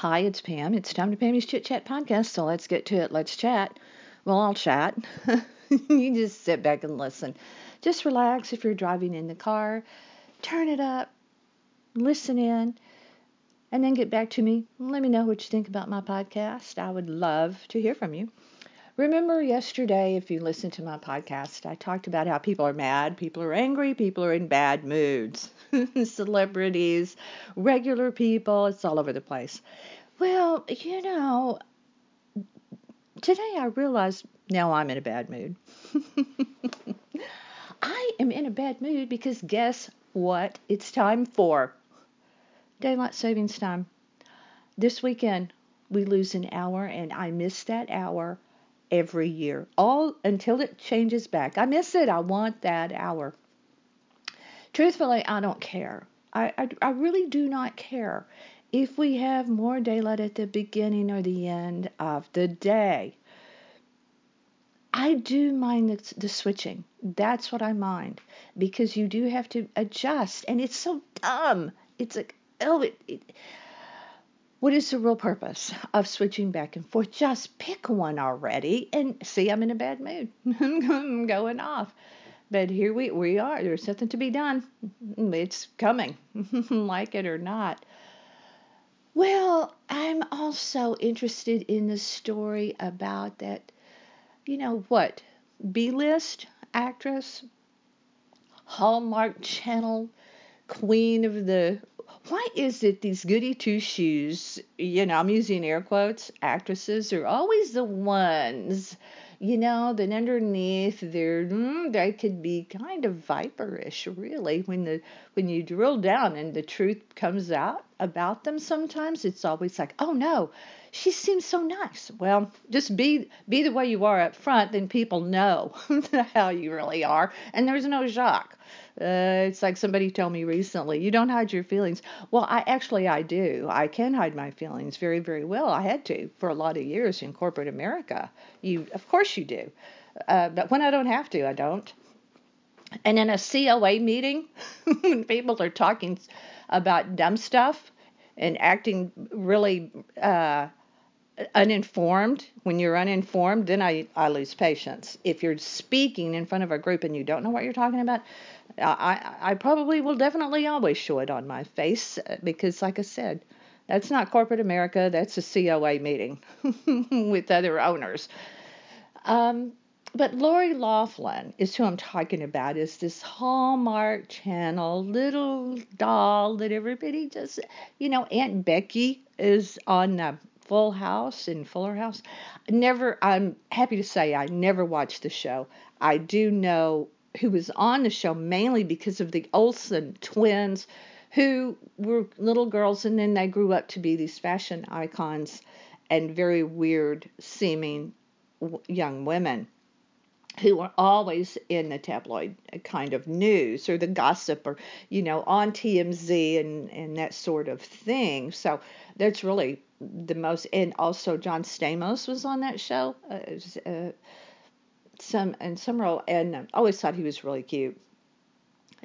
Hi, it's Pam. It's time to Pammy's Chit Chat podcast, so let's get to it. Let's chat. Well, I'll chat. you just sit back and listen. Just relax if you're driving in the car. Turn it up. Listen in. And then get back to me. Let me know what you think about my podcast. I would love to hear from you. Remember yesterday, if you listened to my podcast, I talked about how people are mad, people are angry, people are in bad moods. Celebrities, regular people, it's all over the place. Well, you know, today I realized now I'm in a bad mood. I am in a bad mood because guess what? It's time for daylight savings time. This weekend, we lose an hour, and I miss that hour every year, all until it changes back. I miss it. I want that hour. Truthfully, I don't care. I, I, I really do not care if we have more daylight at the beginning or the end of the day. I do mind the, the, switching. That's what I mind because you do have to adjust, and it's so dumb. It's like, oh, it, it, what is the real purpose of switching back and forth? Just pick one already, and see, I'm in a bad mood. I'm going off. But here we we are. There's something to be done. It's coming, like it or not. Well, I'm also interested in the story about that, you know what, B list actress, Hallmark Channel queen of the. Why is it these goody two shoes, you know, I'm using air quotes, actresses are always the ones you know, that underneath there, mm, they could be kind of viperish, really. When the when you drill down and the truth comes out about them, sometimes it's always like, oh no, she seems so nice. Well, just be be the way you are up front, then people know how you really are, and there's no shock. Uh, it's like somebody told me recently, you don't hide your feelings. Well, I actually I do. I can hide my feelings very very well. I had to for a lot of years in corporate America. You of course you do, uh, but when I don't have to, I don't. And in a COA meeting, when people are talking about dumb stuff and acting really uh, uninformed, when you're uninformed, then I, I lose patience. If you're speaking in front of a group and you don't know what you're talking about, I, I probably will definitely always show it on my face uh, because, like I said, that's not corporate America. That's a COA meeting with other owners. Um, but Lori Loughlin is who I'm talking about. Is this Hallmark Channel little doll that everybody just, you know, Aunt Becky is on uh, Full House and Fuller House. Never, I'm happy to say I never watched the show. I do know who was on the show mainly because of the Olsen twins, who were little girls and then they grew up to be these fashion icons and very weird seeming young women who are always in the tabloid kind of news or the gossip or you know on TMZ and and that sort of thing. So that's really the most. And also John Stamos was on that show. Uh, uh, some and some role, and I always thought he was really cute.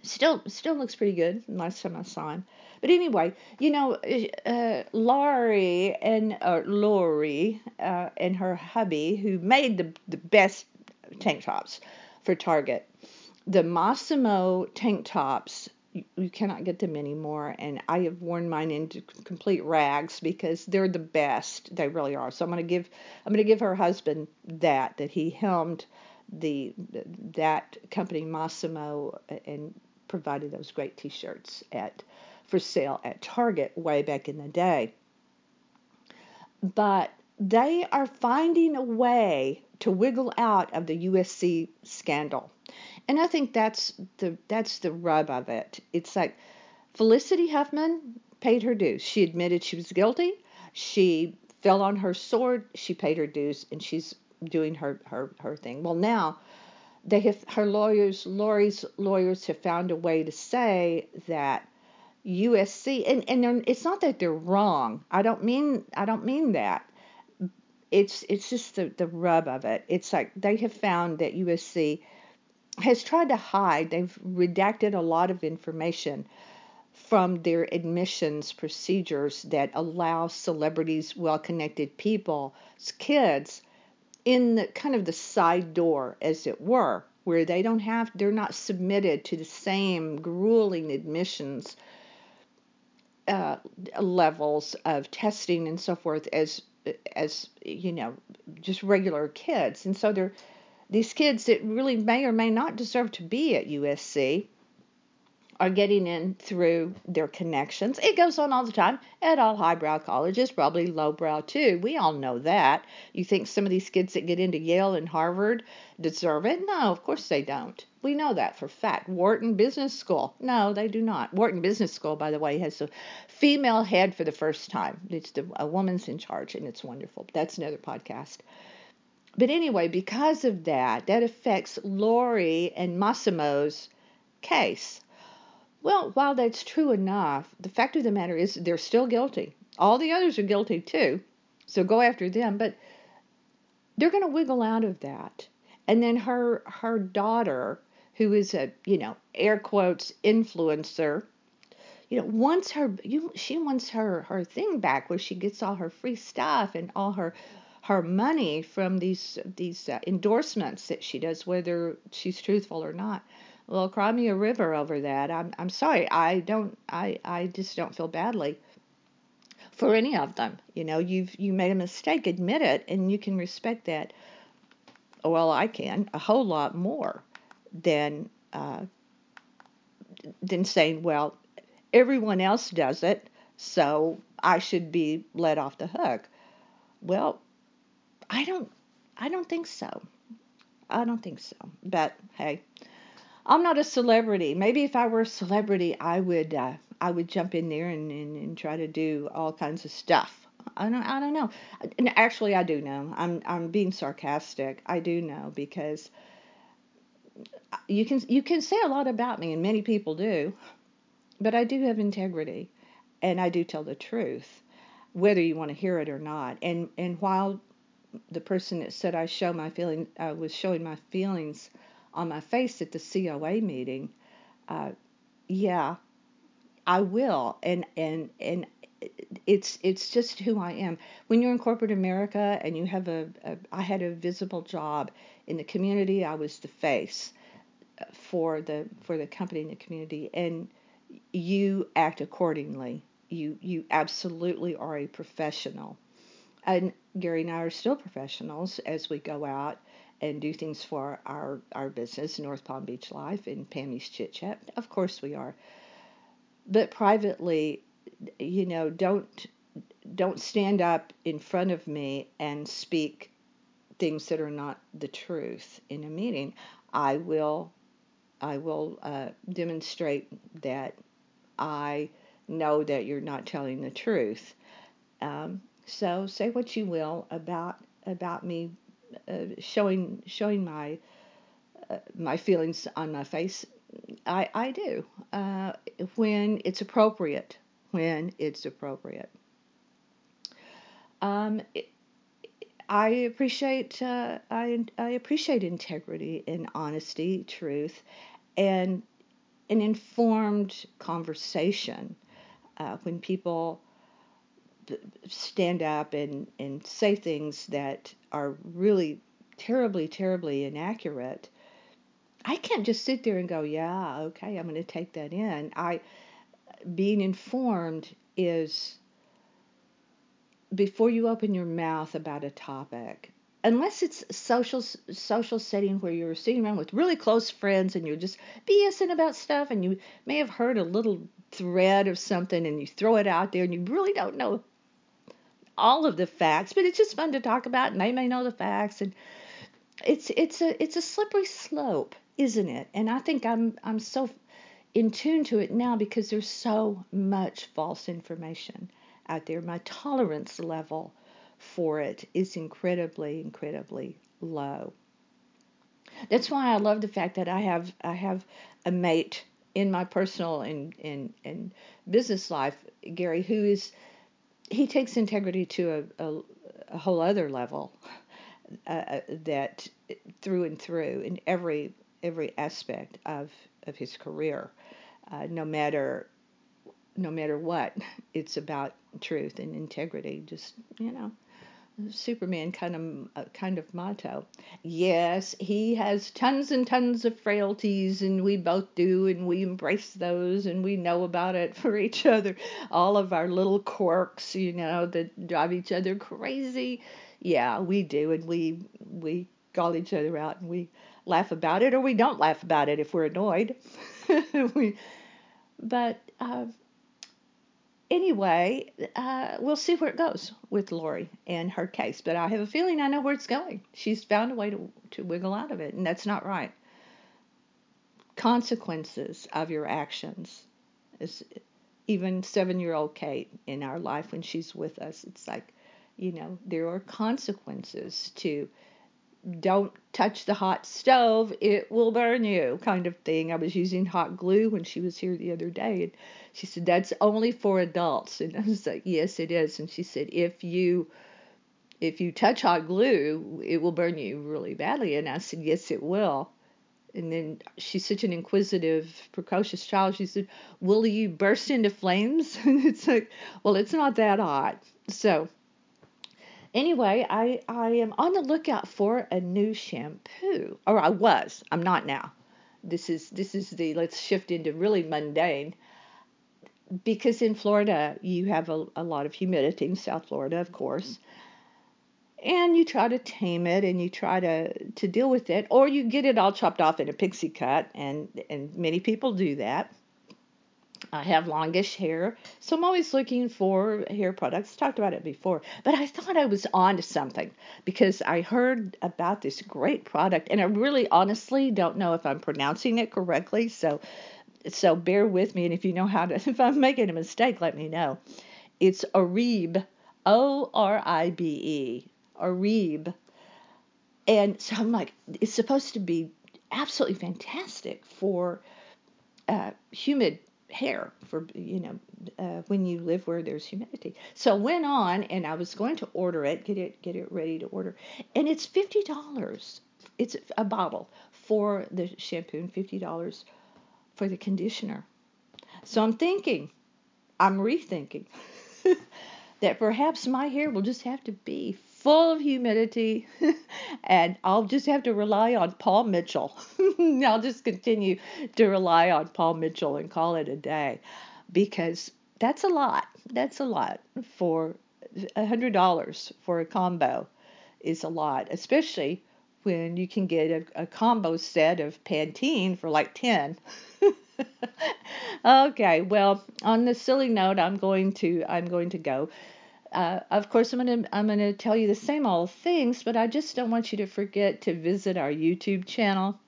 Still, still looks pretty good. Last time I saw him, but anyway, you know, uh, Laurie and uh, uh, and her hubby, who made the the best tank tops for Target, the Mossimo tank tops you, you cannot get them anymore and i have worn mine into complete rags because they're the best. They really are. So i'm going to give i'm going to give her husband that that he helmed the that company Mossimo and provided those great t-shirts at for sale at Target way back in the day. But they are finding a way to wiggle out of the USC scandal and I think that's the that's the rub of it. It's like Felicity Huffman paid her dues. She admitted she was guilty. She fell on her sword. She paid her dues, and she's doing her her her thing. Well, now they have her lawyers, Lori's lawyers have found a way to say that USC and and it's not that they're wrong. I don't mean I don't mean that. It's it's just the the rub of it. It's like they have found that USC has tried to hide, they've redacted a lot of information from their admissions procedures that allow celebrities, well connected people, kids, in the kind of the side door, as it were, where they don't have, they're not submitted to the same grueling admissions uh, levels of testing and so forth as as you know just regular kids and so they're these kids that really may or may not deserve to be at USC are getting in through their connections. It goes on all the time at all highbrow colleges, probably lowbrow too. We all know that. You think some of these kids that get into Yale and Harvard deserve it? No, of course they don't. We know that for fact. Wharton Business School? No, they do not. Wharton Business School, by the way, has a female head for the first time. It's the, a woman's in charge, and it's wonderful. That's another podcast. But anyway, because of that, that affects Lori and Mossimo's case. Well, while that's true enough, the fact of the matter is they're still guilty. All the others are guilty too. So go after them, but they're going to wiggle out of that. And then her her daughter, who is a, you know, air quotes influencer, you know, wants her you she wants her her thing back where she gets all her free stuff and all her her money from these these uh, endorsements that she does whether she's truthful or not well, cry me a river over that. I'm I'm sorry. I don't. I I just don't feel badly for any of them. You know, you've you made a mistake. Admit it, and you can respect that. Well, I can a whole lot more than uh, than saying, well, everyone else does it, so I should be let off the hook. Well, I don't. I don't think so. I don't think so. But hey, I'm not a celebrity. Maybe if I were a celebrity, I would uh, I would jump in there and, and, and try to do all kinds of stuff. I don't I don't know. And actually, I do know. I'm I'm being sarcastic. I do know because you can you can say a lot about me, and many people do, but I do have integrity, and I do tell the truth, whether you want to hear it or not. And and while the person that said I show my feeling I was showing my feelings on my face at the COA meeting, uh, yeah, I will. And and and it's it's just who I am. When you're in corporate America and you have a, a I had a visible job in the community, I was the face for the for the company and the community, and you act accordingly. You you absolutely are a professional. And Gary and I are still professionals as we go out and do things for our, our business, North Palm Beach Life and Pammy's Chit Chat. Of course we are. But privately, you know, don't don't stand up in front of me and speak things that are not the truth in a meeting. I will I will uh, demonstrate that I know that you're not telling the truth. Um, so say what you will about about me uh, showing showing my uh, my feelings on my face. I I do uh, when it's appropriate. When it's appropriate. Um, I appreciate uh, I I appreciate integrity and honesty, truth, and an informed conversation. Uh, when people stand up and, and say things that are really terribly, terribly inaccurate, I can't just sit there and go, yeah, okay, I'm going to take that in. I being informed is before you open your mouth about a topic, unless it's social social setting where you're sitting around with really close friends and you're just BSing about stuff and you may have heard a little thread of something and you throw it out there and you really don't know all of the facts, but it's just fun to talk about, and they may know the facts, and it's it's a it's a slippery slope, isn't it? And I think I'm I'm so in tune to it now because there's so much false information out there. My tolerance level for it is incredibly incredibly low. That's why I love the fact that I have I have a mate in my personal and and, and business life, Gary, who is he takes integrity to a, a, a whole other level uh, uh, that through and through in every every aspect of of his career, uh, no matter no matter what, it's about truth and integrity. Just you know, Superman kind of uh, kind of motto. Yes, he has tons and tons of frailties, and we both do, and we embrace those, and we know about it for each other. All of our little quirks, you know, that drive each other crazy. Yeah, we do, and we we call each other out, and we laugh about it, or we don't laugh about it if we're annoyed. we, but uh, anyway, uh, we'll see where it goes with Lori and her case. But I have a feeling I know where it's going. She's found a way to, to wiggle out of it, and that's not right. Consequences of your actions. Is even seven year old Kate in our life when she's with us, it's like, you know, there are consequences to don't touch the hot stove, it will burn you, kind of thing. I was using hot glue when she was here the other day, and she said, That's only for adults. And I was like, Yes, it is. And she said, If you if you touch hot glue, it will burn you really badly. And I said, Yes, it will. And then she's such an inquisitive, precocious child. She said, Will you burst into flames? And it's like, Well, it's not that hot. So Anyway, I, I am on the lookout for a new shampoo. Or I was. I'm not now. This is this is the let's shift into really mundane. Because in Florida you have a, a lot of humidity in South Florida, of course. And you try to tame it and you try to, to deal with it, or you get it all chopped off in a pixie cut, and, and many people do that. I have longish hair, so I'm always looking for hair products. Talked about it before, but I thought I was on to something because I heard about this great product, and I really honestly don't know if I'm pronouncing it correctly. So, so bear with me, and if you know how to, if I'm making a mistake, let me know. It's Oribe, O R I B E, Oribe, and so I'm like, it's supposed to be absolutely fantastic for uh, humid hair for you know uh, when you live where there's humidity. So went on and I was going to order it, get it get it ready to order, and it's fifty dollars. It's a bottle for the shampoo and fifty dollars for the conditioner. So I'm thinking, I'm rethinking that perhaps my hair will just have to be full of humidity, and I'll just have to rely on Paul Mitchell. I'll just continue to rely on Paul Mitchell and call it a day because that's a lot. That's a lot for a hundred dollars for a combo is a lot, especially when you can get a, a combo set of Pantene for like ten. okay, well, on this silly note, I'm going to I'm going to go. Uh, of course, I'm gonna I'm gonna tell you the same old things, but I just don't want you to forget to visit our YouTube channel.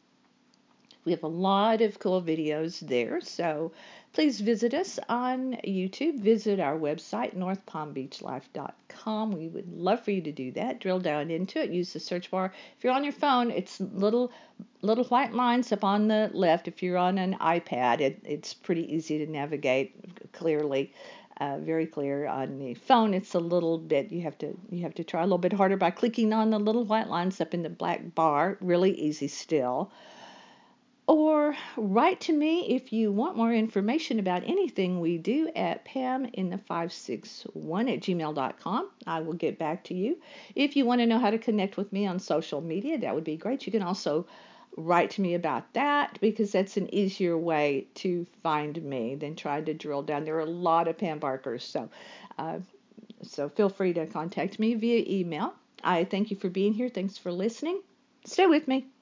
We have a lot of cool videos there, so please visit us on YouTube. Visit our website, northpalmbeachlife.com. We would love for you to do that. Drill down into it. Use the search bar. If you're on your phone, it's little little white lines up on the left. If you're on an iPad, it, it's pretty easy to navigate clearly uh, very clear on the phone. It's a little bit you have to you have to try a little bit harder by clicking on the little white lines up in the black bar. Really easy still. Or write to me if you want more information about anything we do at Pam in the 561 at gmail.com. I will get back to you. If you want to know how to connect with me on social media, that would be great. You can also write to me about that because that's an easier way to find me than trying to drill down. There are a lot of Pam Barkers, so uh, so feel free to contact me via email. I thank you for being here. Thanks for listening. Stay with me.